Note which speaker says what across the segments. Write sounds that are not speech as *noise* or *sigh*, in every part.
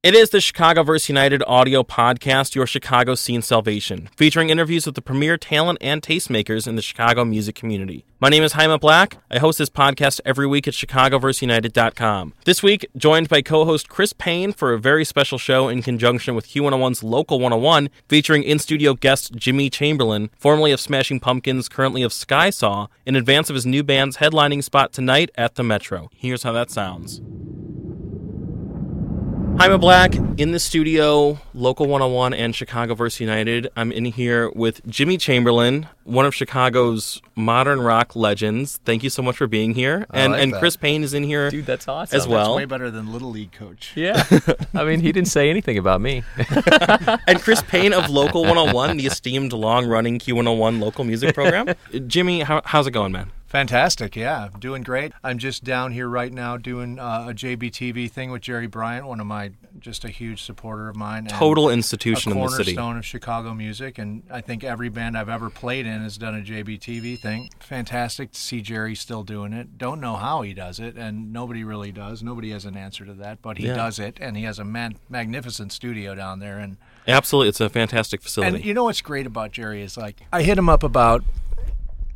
Speaker 1: It is the Chicago Verse United audio podcast, Your Chicago Scene Salvation, featuring interviews with the premier talent and tastemakers in the Chicago music community. My name is Jaime Black. I host this podcast every week at chicagoverseunited.com. This week, joined by co-host Chris Payne for a very special show in conjunction with Q101's Local 101, featuring in-studio guest Jimmy Chamberlin, formerly of Smashing Pumpkins, currently of Skysaw, in advance of his new band's headlining spot tonight at the Metro. Here's how that sounds. Jaime Black in the studio, Local 101 and Chicago Verse United. I'm in here with Jimmy Chamberlin, one of Chicago's modern rock legends. Thank you so much for being here.
Speaker 2: I
Speaker 1: and
Speaker 2: like
Speaker 1: and
Speaker 2: that.
Speaker 1: Chris Payne is in here
Speaker 3: Dude, that's awesome.
Speaker 1: as well.
Speaker 2: Way better than Little League coach.
Speaker 3: Yeah. *laughs* I mean, he didn't say anything about me. *laughs*
Speaker 1: and Chris Payne of Local 101, the *laughs* esteemed long-running Q101 local music program. Jimmy, how, how's it going, man?
Speaker 2: Fantastic, yeah, doing great. I'm just down here right now doing uh, a JBTV thing with Jerry Bryant, one of my just a huge supporter of mine. and
Speaker 1: Total institution in the city.
Speaker 2: cornerstone of Chicago music, and I think every band I've ever played in has done a JBTV thing. Fantastic to see Jerry still doing it. Don't know how he does it, and nobody really does. Nobody has an answer to that, but he
Speaker 1: Yeah.
Speaker 2: does it, and he has a man- magnificent studio down there, and
Speaker 1: Absolutely, it's a fantastic facility.
Speaker 2: and you know what's great about Jerry is like I hit him up about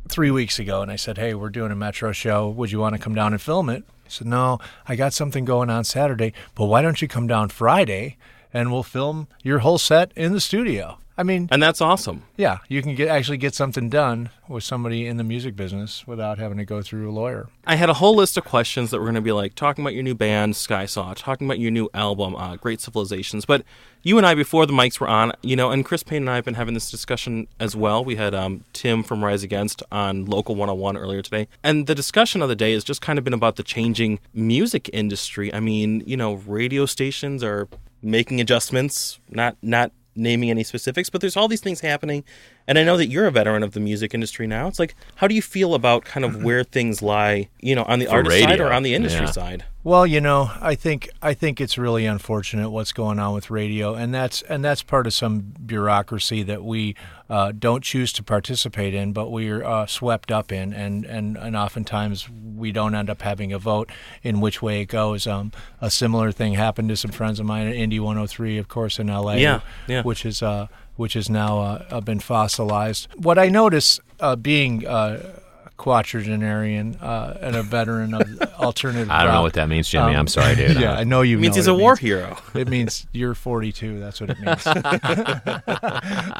Speaker 2: three weeks ago and I said, Hey, we're doing a Metro show. Would you want to come down and film it? He said, No, I got something going on Saturday, but why don't you come down Friday and we'll film your whole set in the studio? I mean,
Speaker 1: and that's awesome.
Speaker 2: yeah, you can get actually get something done with somebody in the music business without having to go through a lawyer.
Speaker 1: I had a whole list of questions that were going to be like talking about your new band, Skysaw, talking about your new album, uh, Great Civilizations. But you and I, before the mics were on, you know, and Chris Payne and I have been having this discussion as well. We had um, Tim from Rise Against on Local 101 earlier today. And the discussion of the day has just kind of been about the changing music industry. I mean, you know, radio stations are making adjustments, not, not naming any specifics, but there's all these things happening. And I know that you're a veteran of the music industry now. It's like, how do you feel about kind of where things lie, you know, on the
Speaker 3: For
Speaker 1: artist side or on the industry
Speaker 3: yeah.
Speaker 1: side?
Speaker 2: Well, you know, I think I think it's really unfortunate what's going on with radio, and that's and that's part of some bureaucracy that we uh, don't choose to participate in, but we're uh, swept up in, and, and and oftentimes we don't end up having a vote in which way it goes. Um, a similar thing happened to some friends of mine at Indy 103, of course, in L.A.
Speaker 1: Yeah, yeah.
Speaker 2: which is uh, which is now uh, uh, been fossilized. What I notice uh, being uh, quadragenarian uh, and a veteran of *laughs* alternative.
Speaker 3: I don't know what that means, Jimmy.
Speaker 2: um,
Speaker 3: I'm sorry, dude. *laughs*
Speaker 2: yeah, I know you
Speaker 1: It means
Speaker 2: know
Speaker 1: he's
Speaker 2: what
Speaker 1: a
Speaker 2: it
Speaker 1: war
Speaker 2: means.
Speaker 1: hero. *laughs*
Speaker 2: It means you're 42. That's what it means.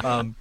Speaker 2: um,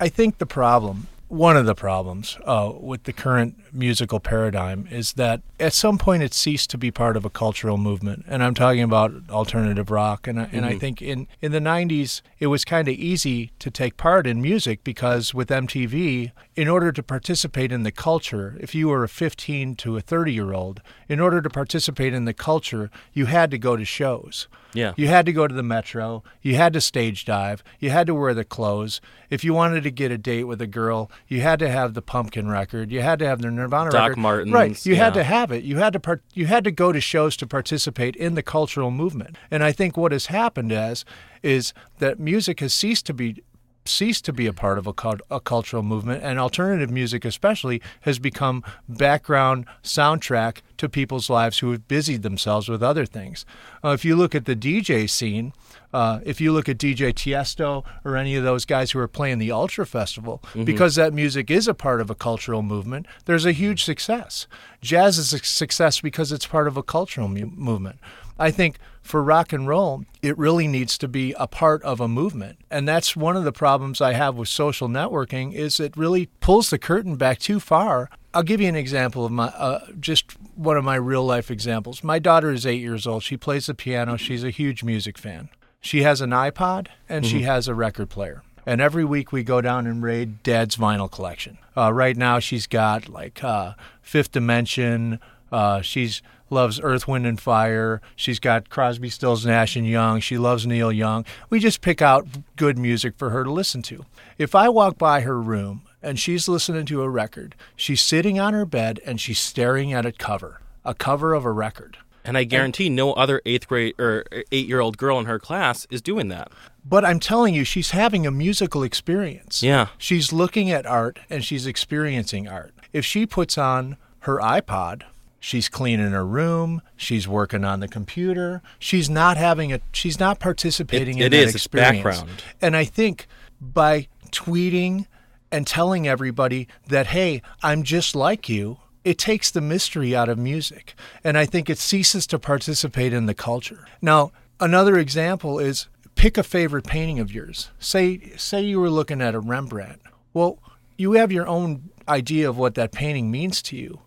Speaker 2: I think the problem, one of the problems uh, with the current musical paradigm is that at some point it ceased to be part of a cultural movement. And I'm talking about alternative rock. And I, and I think in, in the 90s, it was kind of easy to take part in music because with MTV, in order to participate in the culture, if you were a 15 to a 30 year old, in order to participate in the culture, you had to go to shows.
Speaker 1: Yeah.
Speaker 2: You had to go to the metro. You had to stage dive. You had to wear the clothes. If you wanted to get a date with a girl, you had to have the Pumpkin record. You had to have the Nirvana
Speaker 1: Doc
Speaker 2: record.
Speaker 1: Martens,
Speaker 2: Right. You had to have it. You had to part- you had to go to shows to participate in the cultural movement. And I think what has happened as is that music has ceased to be ceased to be a part of a, cult- a cultural movement, and alternative music, especially, has become background soundtrack to people's lives who have busied themselves with other things. Uh, if you look at the DJ scene, uh, if you look at DJ Tiesto or any of those guys who are playing the Ultra Festival, because that music is a part of a cultural movement, there's a huge success. Jazz is a success because it's part of a cultural mu- movement. I think for rock and roll, it really needs to be a part of a movement. And that's one of the problems I have with social networking is it really pulls the curtain back too far. I'll give you an example of my uh, just one of my real life examples. My daughter is 8 years old. She plays the piano. She's a huge music fan. She has an iPod and she has a record player. And every week we go down and raid Dad's vinyl collection. Uh, right now she's got like uh, Fifth Dimension. Uh, she's loves Earth, Wind, and Fire. She's got Crosby, Stills, Nash and Young. She loves Neil Young. We just pick out good music for her to listen to. If I walk by her room and she's listening to a record, she's sitting on her bed and she's staring at a cover, a cover of a record.
Speaker 1: And I guarantee no other eighth grade or eight year old girl in her class is doing that.
Speaker 2: But I'm telling you, she's having a musical experience.
Speaker 1: Yeah.
Speaker 2: She's looking at art and she's experiencing art. If she puts on her iPod She's cleaning her room. She's working on the computer. She's not having a. She's not participating
Speaker 1: It-
Speaker 2: in
Speaker 1: it
Speaker 2: that
Speaker 1: is, it's
Speaker 2: experience.
Speaker 1: background.
Speaker 2: And I think by tweeting and telling everybody that, hey, I'm just like you, it takes the mystery out of music. And I think it ceases to participate in the culture. Now, another example is pick a favorite painting of yours. Say say you were looking at a Rembrandt. Well, you have your own idea of what that painting means to you.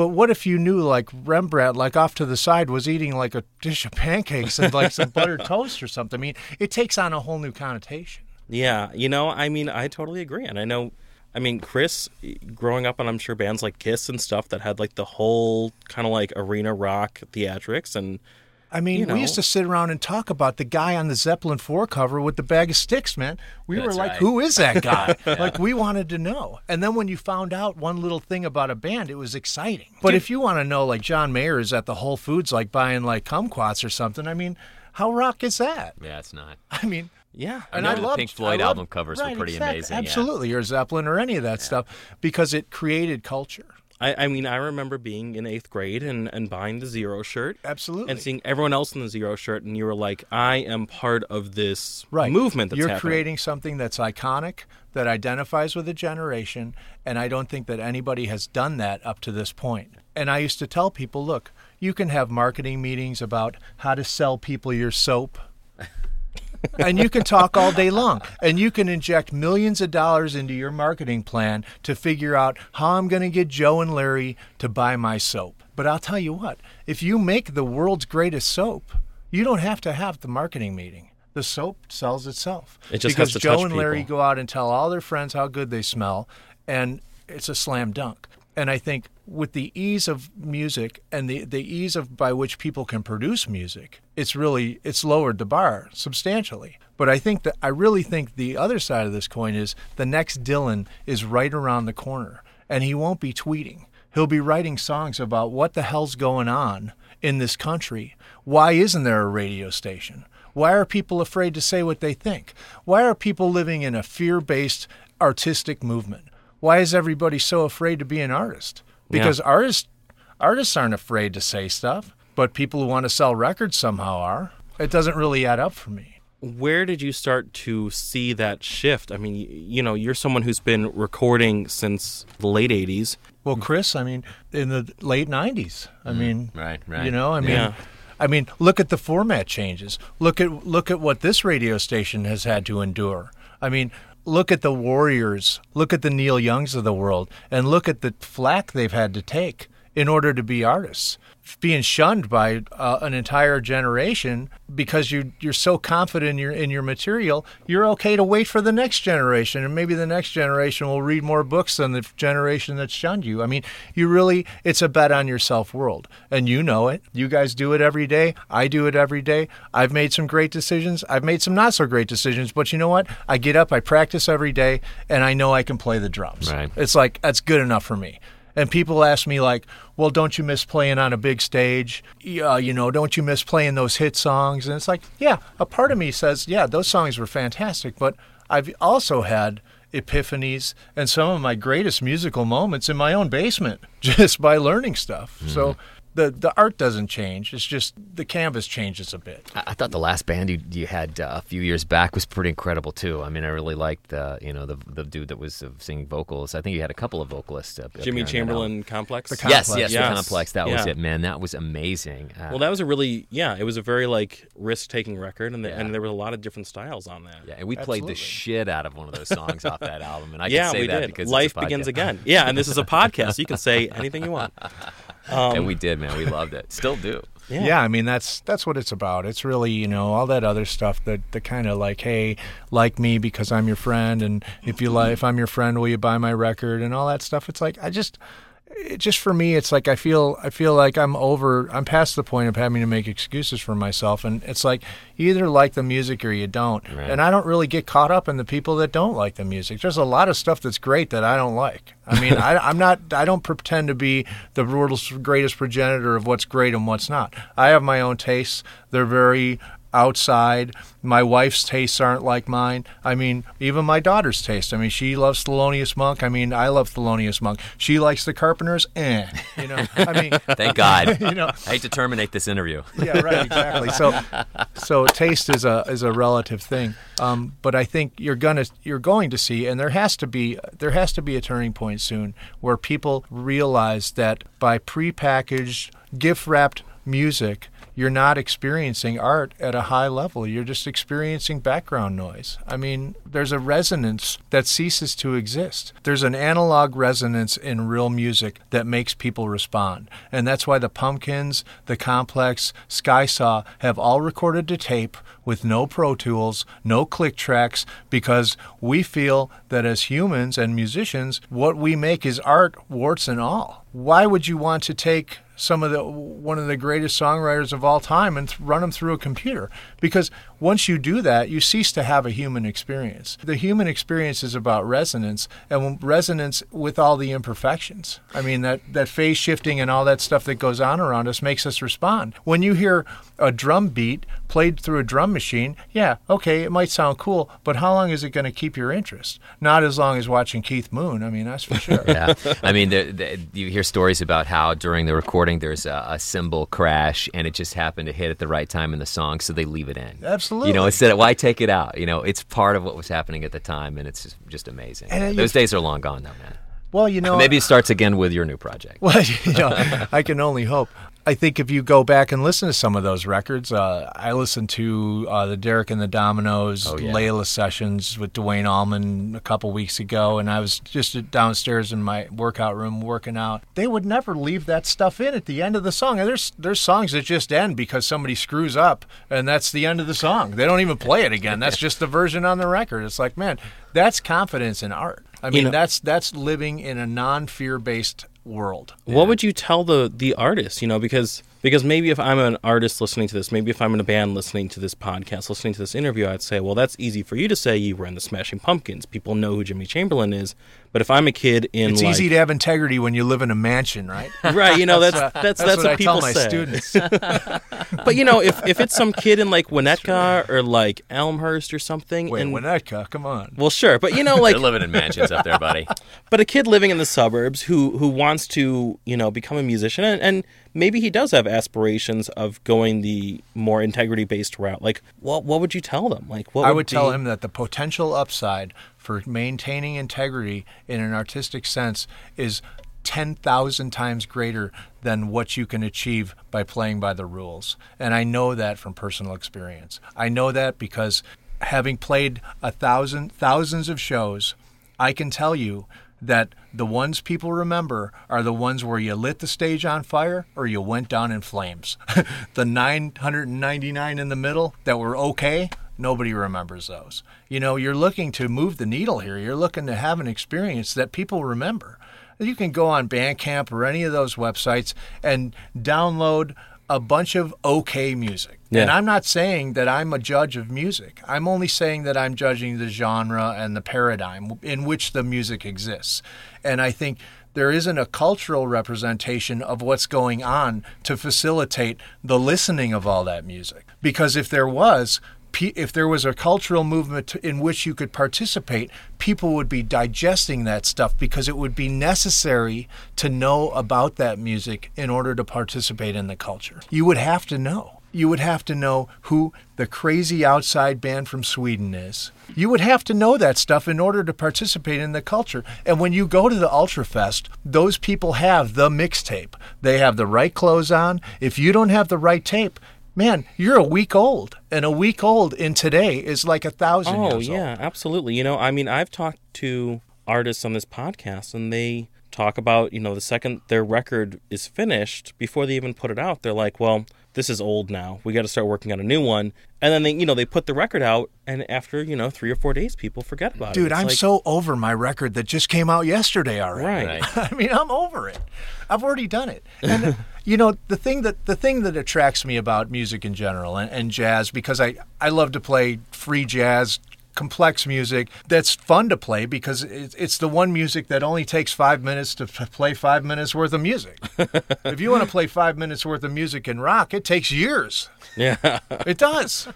Speaker 2: But what if you knew like Rembrandt, like off to the side, was eating like a dish of pancakes and like some buttered *laughs* toast or something? I mean, it takes on a whole new connotation.
Speaker 1: Yeah, you know, I mean, I totally agree, and I know, I mean, Chris, growing up on I'm sure bands like Kiss and stuff that had like the whole kind of like arena rock theatrics, and
Speaker 2: I mean,
Speaker 1: You know.
Speaker 2: we used to sit around and talk about the guy on the Zeppelin 4 cover with the bag of sticks, man. We were like,
Speaker 3: right.
Speaker 2: who is that *laughs* guy? Like, we wanted to know. And then when you found out one little thing about a band, it was exciting. But if you want to know, like, John Mayer is at the Whole Foods, like, buying, like, kumquats or something, I mean, how rock is that?
Speaker 3: Yeah, it's not. *laughs*
Speaker 2: I mean,
Speaker 1: yeah,
Speaker 2: and
Speaker 3: know
Speaker 2: I love
Speaker 3: Pink Floyd
Speaker 2: I love-
Speaker 3: album covers were pretty
Speaker 2: exactly.
Speaker 3: amazing, yeah.
Speaker 2: Absolutely, or Zeppelin or any of that stuff because it created culture.
Speaker 1: I, I mean, I remember being in eighth grade and and buying the Zero shirt,
Speaker 2: Absolutely.
Speaker 1: and seeing everyone else in the Zero shirt, and you were like, I am part of this
Speaker 2: right.
Speaker 1: movement that's
Speaker 2: You're
Speaker 1: happening.
Speaker 2: creating something that's iconic, that identifies with a generation, and I don't think that anybody has done that up to this point. And I used to tell people, look, you can have marketing meetings about how to sell people your soap. And you can talk all day long and you can inject millions of dollars into your marketing plan to figure out how I'm going to get Joe and Larry to buy my soap. But I'll tell you what, if you make the world's greatest soap, you don't have to have the marketing meeting. The soap sells itself.
Speaker 1: It just
Speaker 2: because Joe and Larry
Speaker 1: people.
Speaker 2: go out and tell all their friends how good they smell, and it's a slam dunk. And I think with the ease of music and the, the ease of by which people can produce music, it's really it's lowered the bar substantially. But I think that I really think the other side of this coin is the next Dylan is right around the corner, and he won't be tweeting. He'll be writing songs about what the hell's going on in this country. Why isn't there a radio station? Why are people afraid to say what they think? Why are people living in a fear based artistic movement? Why is everybody so afraid to be an artist? Because artists artists aren't afraid to say stuff, but people who want to sell records somehow are. It doesn't really add up for me.
Speaker 1: Where did you start to see that shift? I mean, you know, you're someone who's been recording since the late '80s.
Speaker 2: Well, Chris, I mean, in the late '90s, I mm. mean,
Speaker 3: right, right.
Speaker 2: You know, I mean,
Speaker 1: Yeah.
Speaker 2: I mean, look at the format changes. Look at look at what this radio station has had to endure. I mean, look at the Warriors. Look at the Neil Youngs of the world, and look at the flack they've had to take in order to be artists, being shunned by uh, an entire generation because you you're so confident in your in your material. You're okay to wait for the next generation, and maybe the next generation will read more books than the generation that shunned you. I mean, you really it's a bet on yourself world, and you know it. You guys do it every day. I do it every day. I've made some great decisions. I've made some not so great decisions, but you know what? I get up, I practice every day, and I know I can play the drums.
Speaker 3: Right.
Speaker 2: It's like that's good enough for me. And people ask me like, "Well, don't you miss playing on a big stage? Yeah, you know, don't you miss playing those hit songs?" And it's like, yeah, a part of me says, "Yeah, those songs were fantastic," but I've also had epiphanies and some of my greatest musical moments in my own basement *laughs* just by learning stuff. So mm-hmm. The the art doesn't change. It's just the canvas changes a bit.
Speaker 3: I, I thought the last band you, you had uh, a few years back was pretty incredible too. I mean, I really liked uh, you know the the dude that was uh, singing vocals. I think you had a couple of vocalists. Uh,
Speaker 1: Jimmy
Speaker 3: appear
Speaker 1: Chamberlin
Speaker 3: album.
Speaker 1: complex.
Speaker 2: The
Speaker 3: Yes,
Speaker 2: Complex.
Speaker 3: yes,
Speaker 1: Yes.
Speaker 3: the complex. That was it, man. That was amazing. Uh,
Speaker 1: Well, that was a really yeah. It was a very like risk taking record, and, the,
Speaker 3: Yeah.
Speaker 1: and there were a lot of different styles on that.
Speaker 3: yeah, and we played
Speaker 2: Absolutely.
Speaker 3: the shit out of one of those songs off that *laughs* album, and I
Speaker 1: yeah,
Speaker 3: can say
Speaker 1: we
Speaker 3: that
Speaker 1: did.
Speaker 3: because
Speaker 1: Life
Speaker 3: it's a
Speaker 1: begins again. *laughs* Yeah, and this is a podcast. So You can say anything you want. *laughs*
Speaker 3: Um, and we did, man. We loved it. Still do.
Speaker 1: Yeah.
Speaker 2: Yeah. I mean that's that's what it's about. It's really you know all that other stuff that the kind of like hey like me because I'm your friend and if you like if I'm your friend will you buy my record and all that stuff. It's like I just it just for me it's like I feel I feel like I'm over I'm past the point of having to make excuses for myself and it's like you either like the music or you don't.
Speaker 3: Right.
Speaker 2: And I don't really get caught up in the people that don't like the music. There's a lot of stuff that's great that I don't like. I mean, *laughs* I, I'm not. I don't pretend to be the world's greatest progenitor of what's great and what's not. I have my own tastes. They're very outside. My wife's tastes aren't like mine. I mean, even my daughter's taste. I mean, she loves Thelonious Monk. I mean, I love Thelonious Monk. She likes the Carpenters. Eh, you know. I mean, *laughs*
Speaker 3: Thank God. *laughs*
Speaker 2: you know.
Speaker 3: I hate to terminate this interview. *laughs*
Speaker 2: yeah, right, exactly. So, so taste is a is a relative thing. Um, but I think you're gonna you're going to see, and there has to be there has to be a turning point soon where people realize that by prepackaged, gift wrapped music, you're not experiencing art at a high level. You're just experiencing background noise. I mean, there's a resonance that ceases to exist. There's an analog resonance in real music that makes people respond. And that's why the Pumpkins, the Complex, Skysaw have all recorded to tape with no Pro Tools, no click tracks, because we feel that as humans and musicians, what we make is art, warts and all. Why would you want to take some of the one of the greatest songwriters of all time and th- run them through a computer? Because once you do that you cease to have a human experience. The human experience is about resonance and resonance with all the imperfections. I mean that that phase shifting and all that stuff that goes on around us makes us respond. When you hear a drum beat played through a drum machine yeah okay it might sound cool but how long is it going to keep your interest not as long as watching keith moon i mean that's for sure *laughs*
Speaker 3: yeah, I mean, the, the, you hear stories about how during the recording there's a, a cymbal crash and it just happened to hit at the right time in the song, so they leave it in.
Speaker 2: Absolutely.
Speaker 3: You know, instead of why take it out? You know, it's part of what was happening at the time, and it's just, just amazing.
Speaker 2: Uh,
Speaker 3: Those days are long gone, though, man.
Speaker 2: well you know
Speaker 3: Maybe it starts again with your new project. *laughs*
Speaker 2: Well, you know, I can only hope. I think if you go back and listen to some of those records, uh, I listened to uh, the Derek and the Dominos
Speaker 3: Oh, yeah.
Speaker 2: Layla sessions with Duane Allman a couple weeks ago, and I was just downstairs in my workout room working out. They would never leave that stuff in at the end of the song. And there's there's songs that just end because somebody screws up, and that's the end of the song. They don't even play it again. That's just the version on the record. It's like, man, that's confidence in art. I mean,
Speaker 1: know-
Speaker 2: that's that's living in a non-fear world.
Speaker 1: What would you tell the the artist? You know, because because maybe if I'm an artist listening to this, maybe if I'm in a band listening to this podcast, listening to this interview, I'd say, well, that's easy for you to say. You were in the Smashing Pumpkins. People know who Jimmy Chamberlin is. But if I'm a kid in
Speaker 2: It's
Speaker 1: like,
Speaker 2: easy to have integrity when you live in a mansion, right? *laughs*
Speaker 1: right, you know, that's that's that's,
Speaker 2: That's, what, I
Speaker 1: people
Speaker 2: tell my
Speaker 1: say.
Speaker 2: students. *laughs*
Speaker 1: But you know, if if it's some kid in like Winnetka or like Elmhurst or something,
Speaker 2: Wait,
Speaker 1: and
Speaker 2: Winnetka, come on.
Speaker 1: well, sure, but you know, like
Speaker 3: They're living in mansions up there, buddy. *laughs*
Speaker 1: but a kid living in the suburbs who who wants to you know become a musician and, and maybe he does have aspirations of going the more integrity based route like what what would you tell them like what
Speaker 2: I would tell
Speaker 1: be-
Speaker 2: him that the potential upside for maintaining integrity in an artistic sense is 10,000 times greater than what you can achieve by playing by the rules. And I know that from personal experience. I know that because having played a thousand thousands of shows, I can tell you that the ones people remember are the ones where you lit the stage on fire or you went down in flames. *laughs* the 999 in the middle that were okay, nobody remembers those. You know, you're looking to move the needle here. You're looking to have an experience that people remember. You can go on Bandcamp or any of those websites and download a bunch of okay music.
Speaker 1: Yeah.
Speaker 2: And I'm not saying that I'm a judge of music. I'm only saying that I'm judging the genre and the paradigm in which the music exists. And I think there isn't a cultural representation of what's going on to facilitate the listening of all that music. Because if there was, if there was a cultural movement in which you could participate, people would be digesting that stuff because it would be necessary to know about that music in order to participate in the culture. You would have to know. You would have to know who the crazy outside band from Sweden is. You would have to know that stuff in order to participate in the culture. And when you go to the Ultrafest, those people have the mixtape. They have the right clothes on. If you don't have the right tape, man, you're a week old. And a week old in today is like a thousand
Speaker 1: oh yeah
Speaker 2: old.
Speaker 1: absolutely you know i mean i've talked to artists on this podcast and they talk about you know the second their record is finished before they even put it out they're like well this is old now we got to start working on a new one and then they you know they put the record out and after you know three or four days people forget about it
Speaker 2: Dude, I'm
Speaker 1: like-
Speaker 2: so over my record that just came out yesterday already.
Speaker 1: Right.
Speaker 3: Right. *laughs*
Speaker 2: I mean, I'm over it. I've already done it. And *laughs* you know, the thing that the thing that attracts me about music in general and, and jazz because I I love to play free jazz complex music that's fun to play because it's the one music that only takes five minutes to play five minutes worth of music. *laughs* if you want to play five minutes worth of music in rock, it takes years.
Speaker 1: Yeah.
Speaker 2: It does.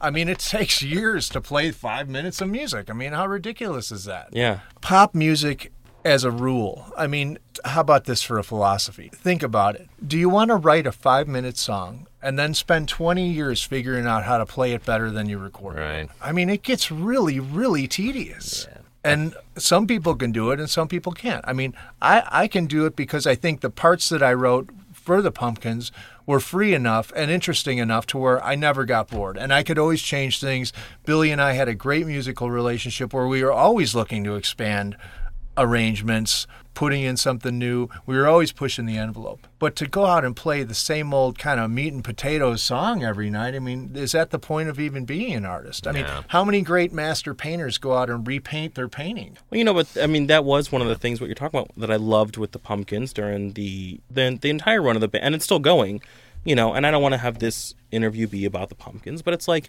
Speaker 2: I mean, it takes years to play five minutes of music. I mean, how ridiculous is that?
Speaker 1: yeah.
Speaker 2: Pop music as a rule. I mean, how about this for a philosophy? Think about it. Do you want to write a five minute song and then spend 20 years figuring out how to play it better than you recorded? it?
Speaker 3: Right.
Speaker 2: I mean, it gets really, really tedious. Yeah. And some people can do it and some people can't. I mean, I, I can do it because I think the parts that I wrote for the Pumpkins were free enough and interesting enough to where I never got bored. And I could always change things. Billy and I had a great musical relationship where we were always looking to expand arrangements, putting in something new. We were always pushing the envelope. But to go out and play the same old kind of meat and potatoes song every night, I mean, is that the point of even being an artist? I mean, how many great master painters go out and repaint their painting?
Speaker 1: Well, you know, but I mean, that was one of the things what you're talking about that I loved with the Pumpkins during the the, the entire run of the band, and it's still going. You know, and I don't want to have this interview be about the Pumpkins, but it's like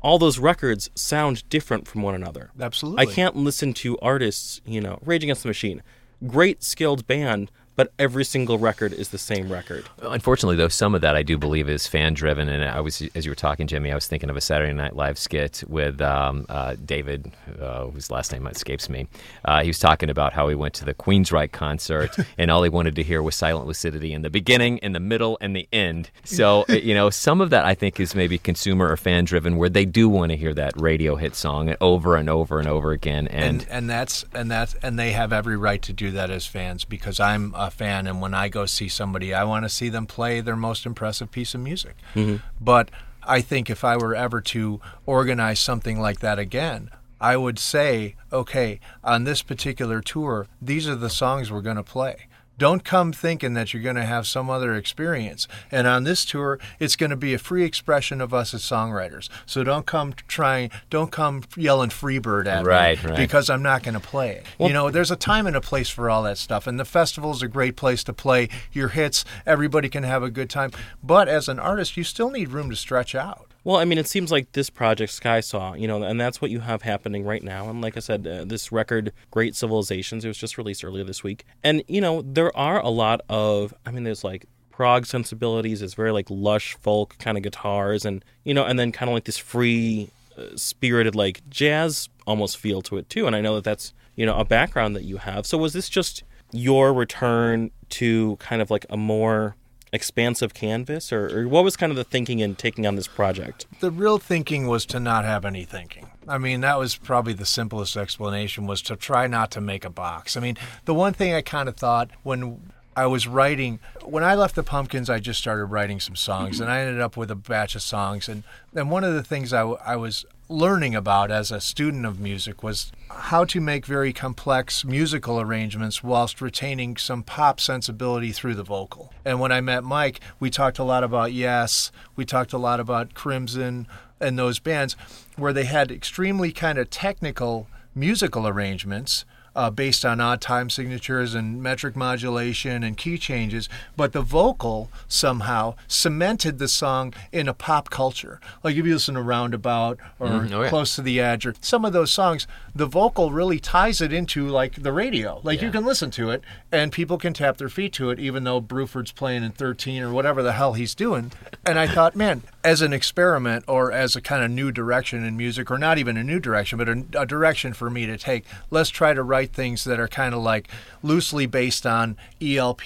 Speaker 1: all those records sound different from one another.
Speaker 2: Absolutely.
Speaker 1: I can't listen to artists, you know, Rage Against the Machine, great skilled band, but every single record is the same record.
Speaker 3: Unfortunately, though, some of that I do believe is fan driven. And I was, as you were talking, Jimmy, I was thinking of a Saturday Night Live skit with um, uh, David, uh, whose last name escapes me. Uh, he was talking about how he went to the Queensryche concert, *laughs* and all he wanted to hear was Silent Lucidity in the beginning, in the middle, and the end. So, *laughs* uh, you know, some of that I think is maybe consumer or fan driven, where they do want to hear that radio hit song over and over and over again. And,
Speaker 2: and and that's and that's and they have every right to do that as fans because I'm a fan and when I go see somebody I want to see them play their most impressive piece of music. Mm-hmm. But I think if I were ever to organize something like that again, I would say, okay, on this particular tour, these are the songs we're going to play. Don't come thinking that you're going to have some other experience. And on this tour, it's going to be a free expression of us as songwriters. So don't come trying, don't come yelling Freebird at
Speaker 3: Right,
Speaker 2: me
Speaker 3: right.
Speaker 2: because I'm not going to play it. you know, there's a time and a place for all that stuff. And the festival is a great place to play your hits. Everybody can have a good time. But as an artist, you still need room to stretch out.
Speaker 1: Well, I mean, it seems like this project, Skysaw, you know, and that's what you have happening right now. And like I said, uh, this record, Great Civilizations, it was just released earlier this week. And, you know, there are a lot of, I mean, there's like prog sensibilities, it's very like lush folk kind of guitars, and, you know, and then kind of like this free, uh, spirited, like jazz almost feel to it, too. And I know that that's, you know, a background that you have. So was this just your return to kind of like a more expansive canvas or, or what was kind of the thinking in taking on this project
Speaker 2: the real thinking was to not have any thinking. I mean, that was probably the simplest explanation was to try not to make a box. I mean, the one thing I kind of thought when I was writing when I left the Pumpkins, I just started writing some songs, and I ended up with a batch of songs. And and one of the things I, was learning about as a student of music was how to make very complex musical arrangements whilst retaining some pop sensibility through the vocal. And when I met Mike, we talked a lot about Yes, we talked a lot about Crimson and those bands where they had extremely kind of technical musical arrangements uh, based on odd time signatures and metric modulation and key changes, but the vocal somehow cemented the song in a pop culture. Like if you listen to Roundabout or
Speaker 3: Mhm. Oh, yeah.
Speaker 2: Close to the Edge or some of those songs, the vocal really ties it into like the radio. Like you can listen to it and people can tap their feet to it, even though Bruford's playing in 13 or whatever the hell he's doing. And I thought, man, as an experiment or as a kind of new direction in music, or not even a new direction, but a, a direction for me to take, let's try to write things that are kind of like loosely based on ELP,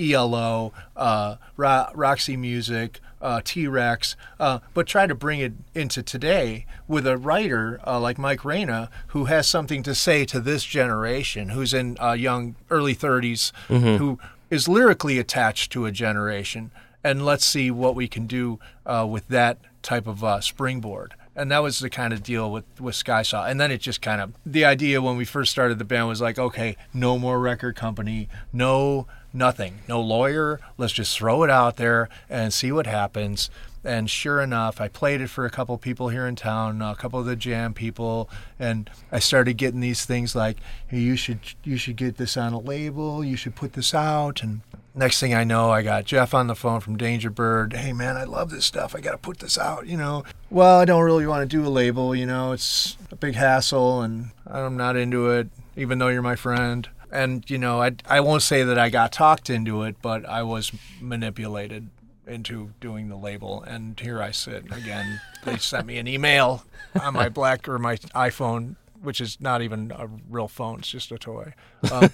Speaker 2: ELO, uh, Ro- Roxy Music. Uh, T Rex, uh, but try to bring it into today with a writer uh, like Mike Reyna who has something to say to this generation, who's in uh, young, early 30s, who is lyrically attached to a generation. And let's see what we can do uh, with that type of uh, springboard. And that was the kind of deal with, with Skysaw. And then it just kind of, the idea when we first started the band was like, okay, no more record company, no nothing, no lawyer. Let's just throw it out there and see what happens. And sure enough, I played it for a couple people here in town, a couple of the jam people, and I started getting these things like, "Hey, you should you should get this on a label. You should put this out." And next thing I know, I got Jeff on the phone from Dangerbird. Hey, man, I love this stuff. I got to put this out. You know, well, I don't really want to do a label. You know, it's a big hassle, and I'm not into it, even though you're my friend. And you know, I I won't say that I got talked into it, but I was manipulated into doing the label. And here I sit again. they sent me an email on my black or my iPhone, which is not even a real phone; it's just a toy. Um,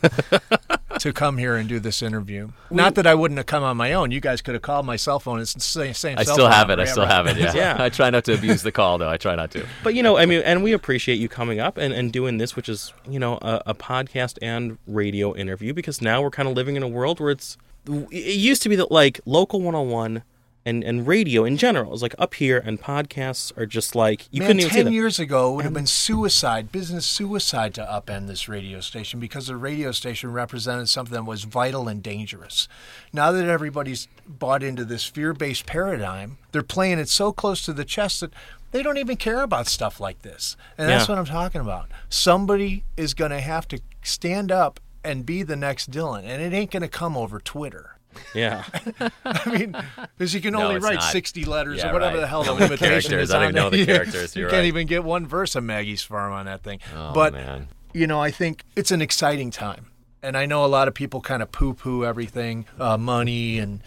Speaker 2: to come here and do this interview. Not that I wouldn't have come on my own. You guys could have called my cell phone. It's the same. same
Speaker 3: I still have it. I still have it. Yeah.
Speaker 1: Yeah. *laughs*
Speaker 3: I try not to abuse the call, though. I try not to.
Speaker 1: But you know, I mean, and we appreciate you coming up and, and doing this, which is you know a, a podcast and radio interview, because now we're kind of living in a world where it's. It used to be that like local 101 and and radio in general is like up here, and podcasts are just like you
Speaker 2: Man,
Speaker 1: couldn't even see
Speaker 2: ten years ago, it would have been suicide, business suicide, to upend this radio station because the radio station represented something that was vital and dangerous. Now that everybody's bought into this fear-based paradigm, they're playing it so close to the chest that they don't even care about stuff like this. And that's
Speaker 1: Yeah.
Speaker 2: what I'm talking about. Somebody is going to have to stand up and be the next Dylan, and it ain't going to come over Twitter.
Speaker 1: Yeah, *laughs*
Speaker 2: I mean, because you can
Speaker 3: No,
Speaker 2: only write
Speaker 3: not.
Speaker 2: 60 letters
Speaker 3: Yeah,
Speaker 2: or whatever
Speaker 3: right.
Speaker 2: the hell the
Speaker 3: the
Speaker 2: limitation
Speaker 3: characters.
Speaker 2: is
Speaker 3: I don't
Speaker 2: on
Speaker 3: even know the *laughs*
Speaker 2: You-
Speaker 3: characters.
Speaker 2: You
Speaker 3: You're
Speaker 2: can't even get one verse of Maggie's Farm on that thing.
Speaker 3: Oh,
Speaker 2: but,
Speaker 3: man.
Speaker 2: you know, I think it's an exciting time. And I know a lot of people kind of poo poo everything, uh, money, and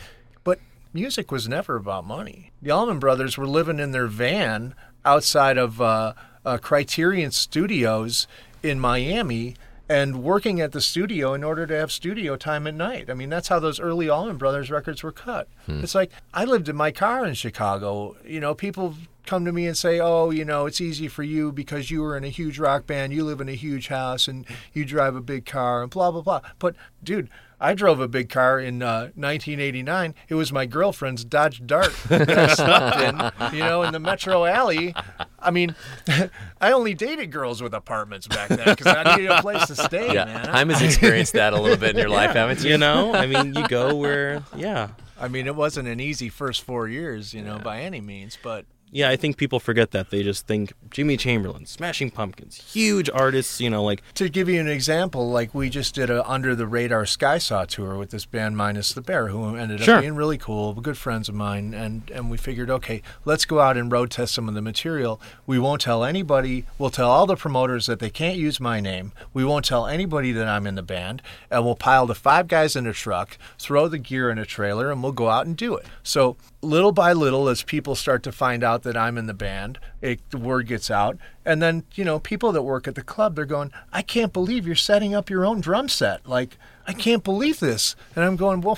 Speaker 2: but music was never about money. The Allman Brothers were living in their van outside of uh, uh, Criterion Studios in Miami and working at the studio in order to have studio time at night. I mean, that's how those early Allman Brothers records were cut. It's like I lived in my car in Chicago. You know, people come to me and say, "Oh, you know, it's easy for you because you were in a huge rock band, you live in a huge house, and you drive a big car, and blah blah blah." But dude, I drove a big car in uh, 1989. It was my girlfriend's Dodge Dart that I slept in, you know, in the Metro Alley. I mean, *laughs* I only dated girls with apartments back then because I needed a place to stay,
Speaker 3: Yeah.
Speaker 2: man.
Speaker 3: Time has experienced that a little bit in your *laughs* life, haven't you?
Speaker 1: you know, I mean, you go where, yeah,
Speaker 2: I mean, it wasn't an easy first four years, you know, by any means, but
Speaker 1: yeah. I think people forget that they just think Jimmy Chamberlin, Smashing Pumpkins, huge artists, you know, like
Speaker 2: to give you an example, like we just did a under the radar Skysaw tour with this band minus the bear, who ended
Speaker 1: Sure.
Speaker 2: up being really cool, good friends of mine, and and we figured, okay, let's go out and road test some of the material. We won't tell anybody. We'll tell all the promoters that they can't use my name. We won't tell anybody that I'm in the band, and we'll pile the five guys in a truck, throw the gear in a trailer, and we'll go out and do it. So little by little, as people start to find out that I'm in the band, it, the word gets out. And then, you know, people that work at the club, they're going, I can't believe you're setting up your own drum set. Like, I can't believe this. And I'm going, well,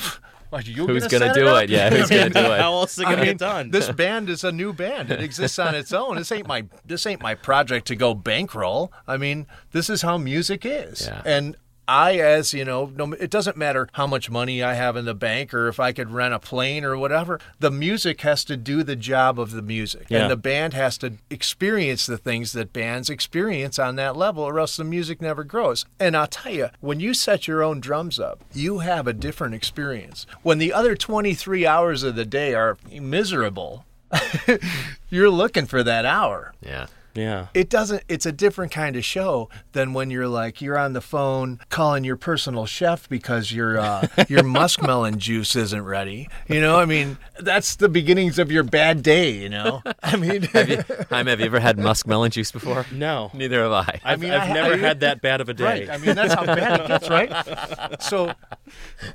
Speaker 2: what, you
Speaker 3: Who's
Speaker 2: gonna
Speaker 3: gonna do
Speaker 2: up?
Speaker 3: it? Yeah, *laughs* who's gonna do it?
Speaker 1: how else is it gonna
Speaker 2: mean,
Speaker 1: get done?
Speaker 2: this band is a new band. It exists on its own. This ain't my this ain't my project to go bankroll. I mean, this is how music is.
Speaker 3: Yeah.
Speaker 2: And I, as you know, no, it doesn't matter how much money I have in the bank or if I could rent a plane or whatever. The music has to do the job of the music,
Speaker 1: Yeah.
Speaker 2: and the band has to experience the things that bands experience on that level, or else the music never grows. And I'll tell you, when you set your own drums up, you have a different experience. When the other 23 hours of the day are miserable, *laughs* you're looking for that hour
Speaker 3: Yeah.
Speaker 1: Yeah,
Speaker 2: it doesn't it's a different kind of show than when you're like you're on the phone calling your personal chef because your uh, *laughs* your muskmelon juice isn't ready you know i mean that's the beginnings of your bad day you know i *laughs* mean *laughs*
Speaker 3: Jaime, have you ever had muskmelon juice before?
Speaker 1: no,
Speaker 3: Neither have I.
Speaker 1: I've,
Speaker 2: mean,
Speaker 1: I've
Speaker 2: I
Speaker 1: never
Speaker 2: I-
Speaker 1: had that bad of a day.
Speaker 2: Right. I mean, that's how bad it gets, right? So,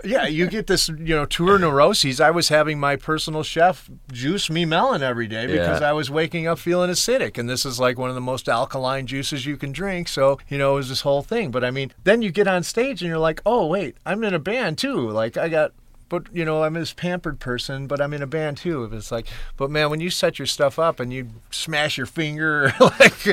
Speaker 2: yeah, you get this, you know, tour neuroses. I was having my personal chef juice me melon every day because
Speaker 3: Yeah.
Speaker 2: I was waking up feeling acidic. And this is like one of the most alkaline juices you can drink. So, you know, it was this whole thing. But I mean, then you get on stage and you're like, oh, wait, I'm in a band too. Like, I got. But you know, I'm this pampered person, but I'm in a band too. If it's like, but man, when you set your stuff up and you smash your finger, *laughs* like,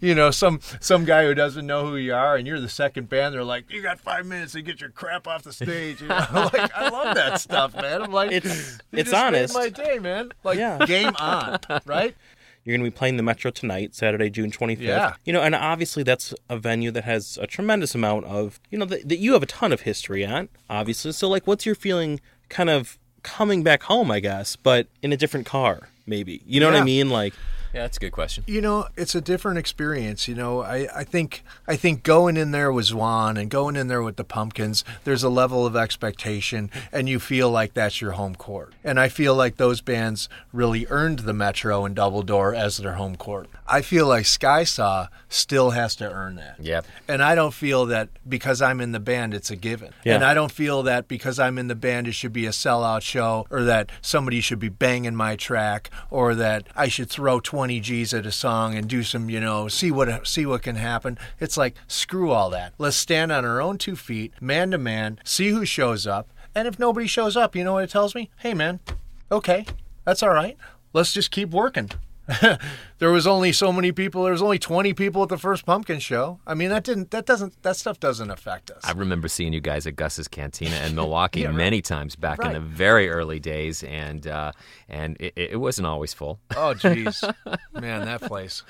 Speaker 2: you know, some some guy who doesn't know who you are, and you're the second band, they're like, you got five minutes to get your crap off the stage. You know? *laughs* like, I love that stuff, man. I'm like,
Speaker 1: It's- it's honest.
Speaker 2: My day, man. Like,
Speaker 1: Yeah.
Speaker 2: game on, right? *laughs*
Speaker 1: You're going to be playing the Metro tonight, Saturday, June 25th.
Speaker 2: Yeah.
Speaker 1: You know, and obviously that's a venue that has a tremendous amount of, you know, that, that you have a ton of history at, obviously. So, like, what's your feeling kind of coming back home, I guess, but in a different car, maybe? You know what I mean? Like,
Speaker 3: yeah, that's a good question.
Speaker 2: You know, it's a different experience. You know, I, I think I think going in there with Zwan and going in there with the Pumpkins, there's a level of expectation, and you feel like that's your home court. And I feel like those bands really earned the Metro and Double Door as their home court. I feel like Skysaw still has to earn that.
Speaker 3: Yep.
Speaker 2: And I don't feel that because I'm in the band, it's a given.
Speaker 1: Yeah.
Speaker 2: And I don't feel that because I'm in the band, it should be a sellout show or that somebody should be banging my track or that I should throw 20 G's at a song and do some, you know, see what see what can happen. It's like screw all that. Let's stand on our own two feet, man to man, see who shows up. And if nobody shows up, you know what it tells me? Hey, man, okay, that's all right. Let's just keep working. *laughs* there was only so many people. There was only 20 people at the first pumpkin show. I mean, that didn't, that doesn't, that stuff doesn't affect us.
Speaker 3: I remember seeing you guys at Gus's Cantina in *laughs* Milwaukee
Speaker 2: Yeah, right.
Speaker 3: many times back in the very early days, and uh, and it, it wasn't always full.
Speaker 2: Oh, jeez. *laughs* Man, that place.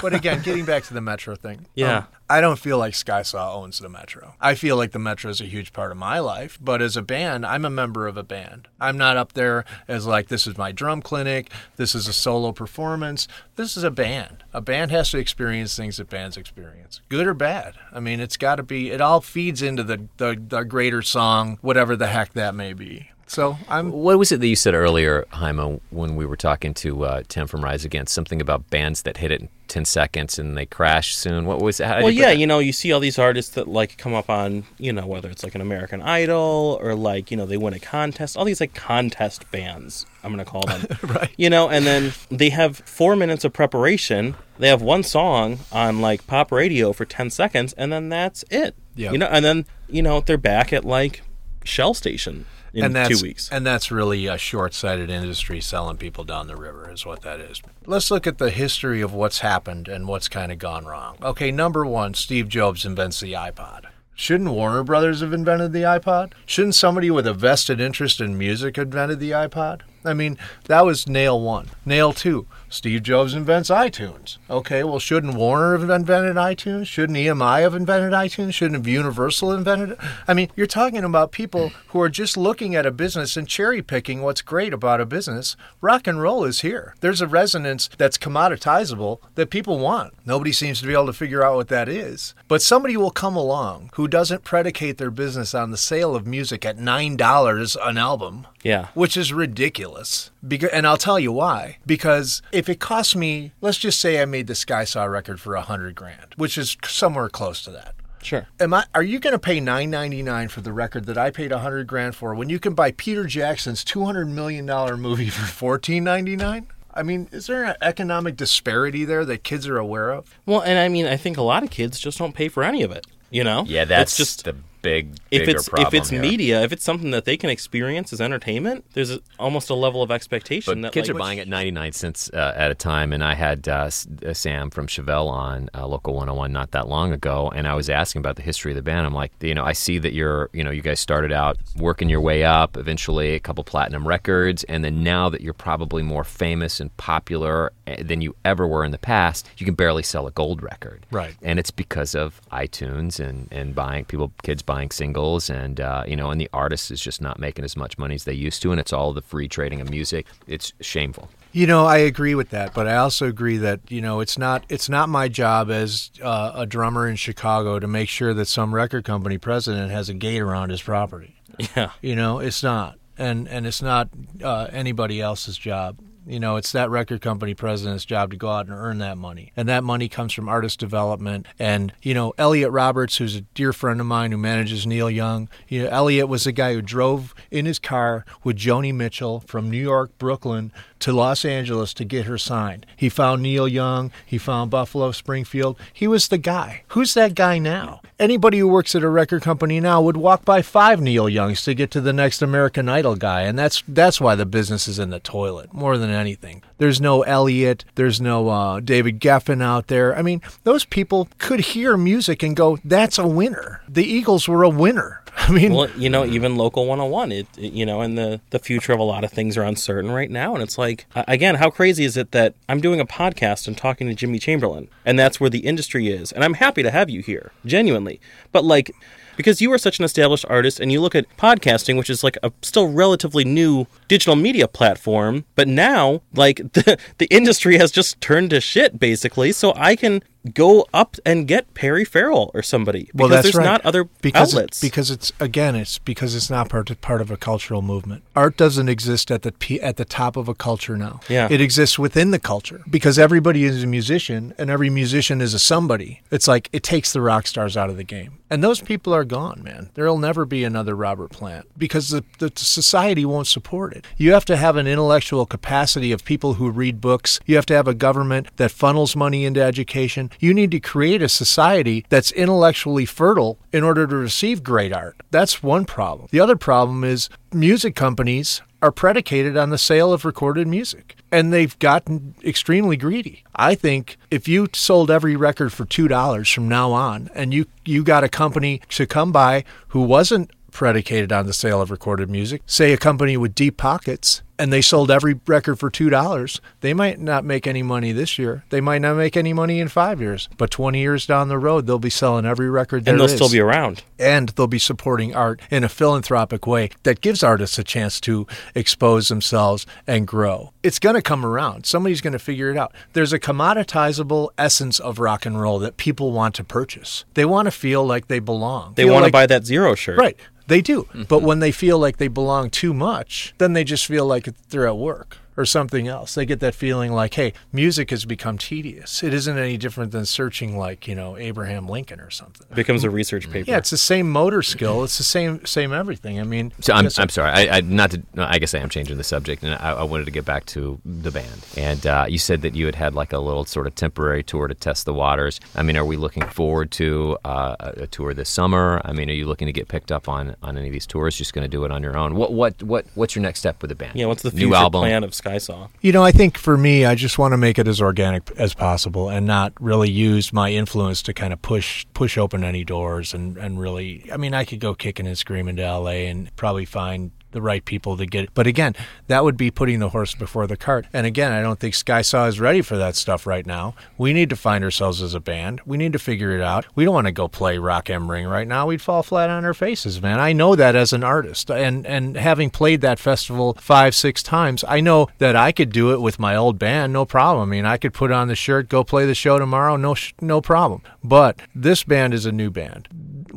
Speaker 2: But again, getting back to the Metro thing.
Speaker 1: Yeah.
Speaker 2: um, I don't feel like Skysaw owns the Metro. I feel like the Metro is a huge part of my life, but as a band, I'm a member of a band. I'm not up there as like, this is my drum clinic, this is a solo performance. This is a band. A band has to experience things that bands experience, good or bad. I mean, it's got to be, it all feeds into the, the, the greater song, whatever the heck that may be. So I'm
Speaker 3: What was it that you said earlier, Jaime, when we were talking to uh, Tim from Rise Against? Something about bands that hit it in 10 seconds and they crash soon. What was how did
Speaker 1: Well,
Speaker 3: you
Speaker 1: yeah,
Speaker 3: that?
Speaker 1: you know, you see all these artists that like come up on, you know, whether it's like an American Idol or like, you know, they win a contest, all these like contest bands, I'm going to call them. *laughs*
Speaker 2: right.
Speaker 1: You know, and then they have four minutes of preparation. They have one song on like pop radio for 10 seconds, and then that's it.
Speaker 2: Yeah.
Speaker 1: You know, and then, you know, they're back at like Shell Station in
Speaker 2: and that's,
Speaker 1: two weeks.
Speaker 2: And that's really a short-sighted industry selling people down the river is what that is. Let's look at the history of what's happened and what's kind of gone wrong. Okay, number one, Steve Jobs invents the iPod. Shouldn't Warner Brothers have invented the iPod? Shouldn't somebody with a vested interest in music have invented the iPod? I mean, that was nail one. Nail two, Steve Jobs invents iTunes. Okay, well, shouldn't Warner have invented iTunes? Shouldn't EMI have invented iTunes? Shouldn't Universal invented it? I mean, you're talking about people who are just looking at a business and cherry picking what's great about a business. Rock and roll is here. There's a resonance that's commoditizable that people want. Nobody seems to be able to figure out what that is. But somebody will come along who doesn't predicate their business on the sale of music at $9 an album
Speaker 1: yeah.
Speaker 2: which is ridiculous. Because, and I'll tell you why. Because if it costs me, let's just say I made the Skysaw record for a hundred grand, which is somewhere close to that.
Speaker 1: Sure.
Speaker 2: Am I? Are you going to pay nine ninety nine for the record that I paid a hundred grand for when you can buy Peter Jackson's two hundred million dollar movie *laughs* for fourteen ninety nine? I mean, is there an economic disparity there that kids are aware of?
Speaker 1: Well, and I mean, I think a lot of kids just don't pay for any of it. You know?
Speaker 3: Yeah, that's
Speaker 1: It's just
Speaker 3: the big,
Speaker 1: if it's if it's
Speaker 3: here.
Speaker 1: media, if it's something that they can experience as entertainment, there's a, almost a level of expectation
Speaker 3: But
Speaker 1: that
Speaker 3: kids
Speaker 1: like,
Speaker 3: are buying at 99 cents uh, at a time. And I had uh, uh, Sam from Chevelle on uh, Local 101 not that long ago. And I was asking about the history of the band. I'm like, you know, I see that you're, you know, you guys started out working your way up, eventually a couple platinum records. And then now that you're probably more famous and popular eh, than you ever were in the past, you can barely sell a gold record.
Speaker 2: Right.
Speaker 3: And it's because of iTunes and, and buying people, kids buying singles. And, uh, you know, and the artist is just not making as much money as they used to. And it's all the free trading of music. It's shameful.
Speaker 2: You know, I agree with that, but I also agree that you know it's not it's not my job as uh, a drummer in Chicago to make sure that some record company president has a gate around his property.
Speaker 1: yeah.
Speaker 2: You know, it's not, and and it's not uh, anybody else's job. You know, it's that record company president's job to go out and earn that money, and that money comes from artist development. And you know, Elliot Roberts, who's a dear friend of mine who manages Neil Young. You know, Elliot was the guy who drove in his car with Joni Mitchell from New York, Brooklyn to Los Angeles to get her signed. He found Neil Young. He found Buffalo Springfield. He was the guy. Who's that guy now? Anybody who works at a record company now would walk by five Neil Youngs to get to the next American Idol guy, and that's that's why the business is in the toilet more than anything. There's no Elliot. There's no uh, David Geffen out there. I mean, those people could hear music and go, "That's a winner." The Eagles were a winner. *laughs* I mean,
Speaker 1: Well, you know, even local 101, it, it you know, and the the future of a lot of things are uncertain right now, and it's like again, how crazy is it that I'm doing a podcast and talking to Jimmy Chamberlin, and that's where the industry is, and I'm happy to have you here, genuinely. But like because you are such an established artist and you look at podcasting, which is like a still relatively new digital media platform, but now like *laughs* the the industry has just turned to shit basically. So I can go up and get Perry Farrell or somebody because
Speaker 2: well, that's
Speaker 1: there's
Speaker 2: right.
Speaker 1: not other
Speaker 2: because
Speaker 1: outlets.
Speaker 2: It, because it's again, it's because it's not part of, part of a cultural movement. Art doesn't exist at the at the top of a culture now.
Speaker 1: Yeah.
Speaker 2: it exists within the culture because everybody is a musician and every musician is a somebody. It's like it takes the rock stars out of the game, and those people are gone, man. There'll never be another Robert Plant because the, the society won't support it. You have to have an intellectual capacity of people who read books. You have to have a government that funnels money into education. You need to create a society that's intellectually fertile in order to receive great art. That's one problem. The other problem is music companies are predicated on the sale of recorded music and they've gotten extremely greedy. I think if you sold every record for $2 from now on and you you got a company to come by who wasn't predicated on the sale of recorded music, say a company with deep pockets and they sold every record for two dollars, they might not make any money this year. They might not make any money in five years, but twenty years down the road, they'll be selling every record there
Speaker 1: and they'll
Speaker 2: is.
Speaker 1: still be around.
Speaker 2: and they'll be supporting art in a philanthropic way that gives artists a chance to expose themselves and grow. It's going to come around. Somebody's going to figure it out. There's a commoditizable essence of rock and roll that people want to purchase. They want to feel like they belong.
Speaker 1: They
Speaker 2: Feel
Speaker 1: want to
Speaker 2: like-
Speaker 1: buy that zero shirt.
Speaker 2: Right. They do. Mm-hmm. But when they feel like they belong too much, then they just feel like at work or something else. They get that feeling like, hey, music has become tedious. It isn't any different than searching like, you know, Abraham Lincoln or something.
Speaker 1: It becomes a research paper.
Speaker 2: Yeah, it's the same motor skill. It's the same same everything. I mean,
Speaker 3: So I'm, I'm sorry. I, I not to. no, I guess I am changing the subject, and I, I wanted to get back to the band. And uh, you said that you had had like a little sort of temporary tour to test the waters. I mean, are we looking forward to uh, a a tour this summer? I mean, are you looking to get picked up on, on any of these tours? Just going to do it on your own? What what what what's your next step with the band?
Speaker 1: Yeah, what's the
Speaker 3: new album?
Speaker 1: plan of Skysaw?
Speaker 2: You know, I think for me, I just want to make it as organic as possible and not really use my influence to kind of push push open any doors and, and really I mean I could go kicking and screaming to LA and probably find the right people to get it. But again, that would be putting the horse before the cart. And again, I don't think Skysaw is ready for that stuff right now. We need to find ourselves as a band. We need to figure it out. We don't want to go play Rock am Ring right now. We'd fall flat on our faces, man. I know that as an artist. And and having played that festival five, six times, I know that I could do it with my old band, no problem. I mean, I could put on the shirt, go play the show tomorrow, no sh- no problem. But this band is a new band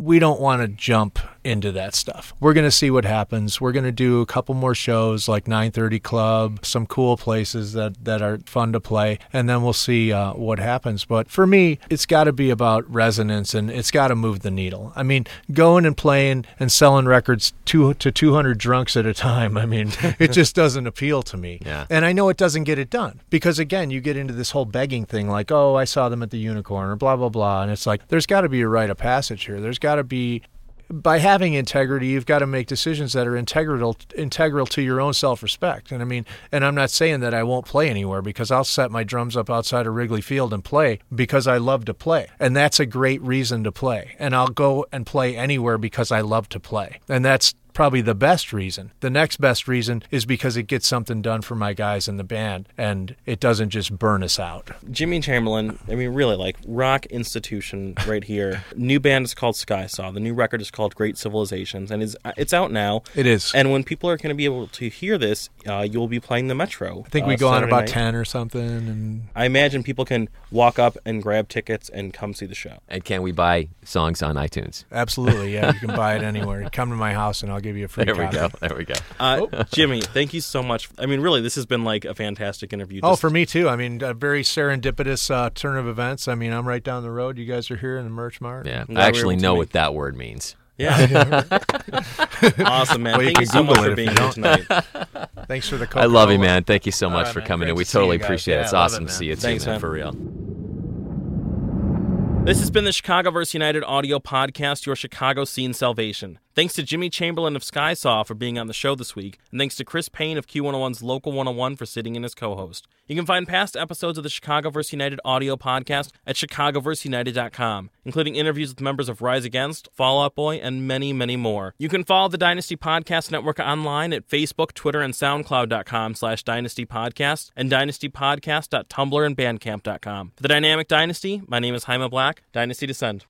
Speaker 2: we don't want to jump into that stuff. We're going to see what happens. We're going to do a couple more shows like 930 Club, some cool places that, that are fun to play, and then we'll see uh, what happens. But for me, it's got to be about resonance and it's got to move the needle. I mean, going and playing and selling records two to 200 drunks at a time, I mean, *laughs* it just doesn't appeal to me.
Speaker 3: Yeah.
Speaker 2: And I know it doesn't get it done because, again, you get into this whole begging thing like, oh, I saw them at the unicorn or blah, blah, blah. And it's like, there's got to be a rite of passage here. There's got to be. By having integrity, you've got to make decisions that are integral integral to your own self-respect. And I mean, and I'm not saying that I won't play anywhere because I'll set my drums up outside of Wrigley Field and play because I love to play. And that's a great reason to play. And I'll go and play anywhere because I love to play. And that's probably the best reason. The next best reason is because it gets something done for my guys in the band and it doesn't just burn us out.
Speaker 1: Jimmy Chamberlin, I mean, really, like rock institution right here. new band is called Skysaw. The new record is called Great Civilizations, and is it's out now.
Speaker 2: It is.
Speaker 1: And when people are going to be able to hear this, uh, you'll be playing the Metro.
Speaker 2: I think we go on about 10 or something and
Speaker 1: I imagine people can walk up and grab tickets and come see the show.
Speaker 3: And can we buy songs on iTunes?
Speaker 2: absolutely, yeah, you can buy it anywhere. *laughs* Come to my house and I'll give you a free
Speaker 3: There we
Speaker 2: copy.
Speaker 3: go. There we go.
Speaker 1: Uh, Jimmy, thank you so much. I mean, really, this has been like a fantastic interview.
Speaker 2: Oh, for me too. I mean, a very serendipitous uh, turn of events. I mean, I'm right down the road. You guys are here in the merch mart.
Speaker 3: Yeah, I actually know what that word means. *laughs*
Speaker 1: Yeah. awesome, man.
Speaker 2: Well, you
Speaker 1: Thank you
Speaker 2: can
Speaker 1: so much for being here tonight. *laughs*
Speaker 2: Thanks for the. Call.
Speaker 3: I love you, man. Thank you so much
Speaker 2: right,
Speaker 3: for
Speaker 2: man.
Speaker 3: coming in.
Speaker 2: Great
Speaker 3: We
Speaker 2: to
Speaker 3: totally
Speaker 2: guys.
Speaker 3: appreciate it. It's awesome
Speaker 2: it,
Speaker 3: to see you too, man,
Speaker 1: man.
Speaker 3: for real.
Speaker 1: This has been the Chicago Verse United audio podcast, your Chicago scene salvation. Thanks to Jimmy Chamberlin of Skysaw for being on the show this week, and thanks to Chris Payne of Q101's Local 101 for sitting in as co host. You can find past episodes of the Chicago Verse United audio podcast at chicagoverseunited.com, including interviews with members of Rise Against, Fall Out Boy, and many, many more. You can follow the Dynasty Podcast Network online at Facebook, Twitter, and SoundCloud.com slash Dynasty Podcast and DynastyPodcast.tumblr and Bandcamp.com. For the Dynamic Dynasty, my name is Jaime Black. Dynasty Descend.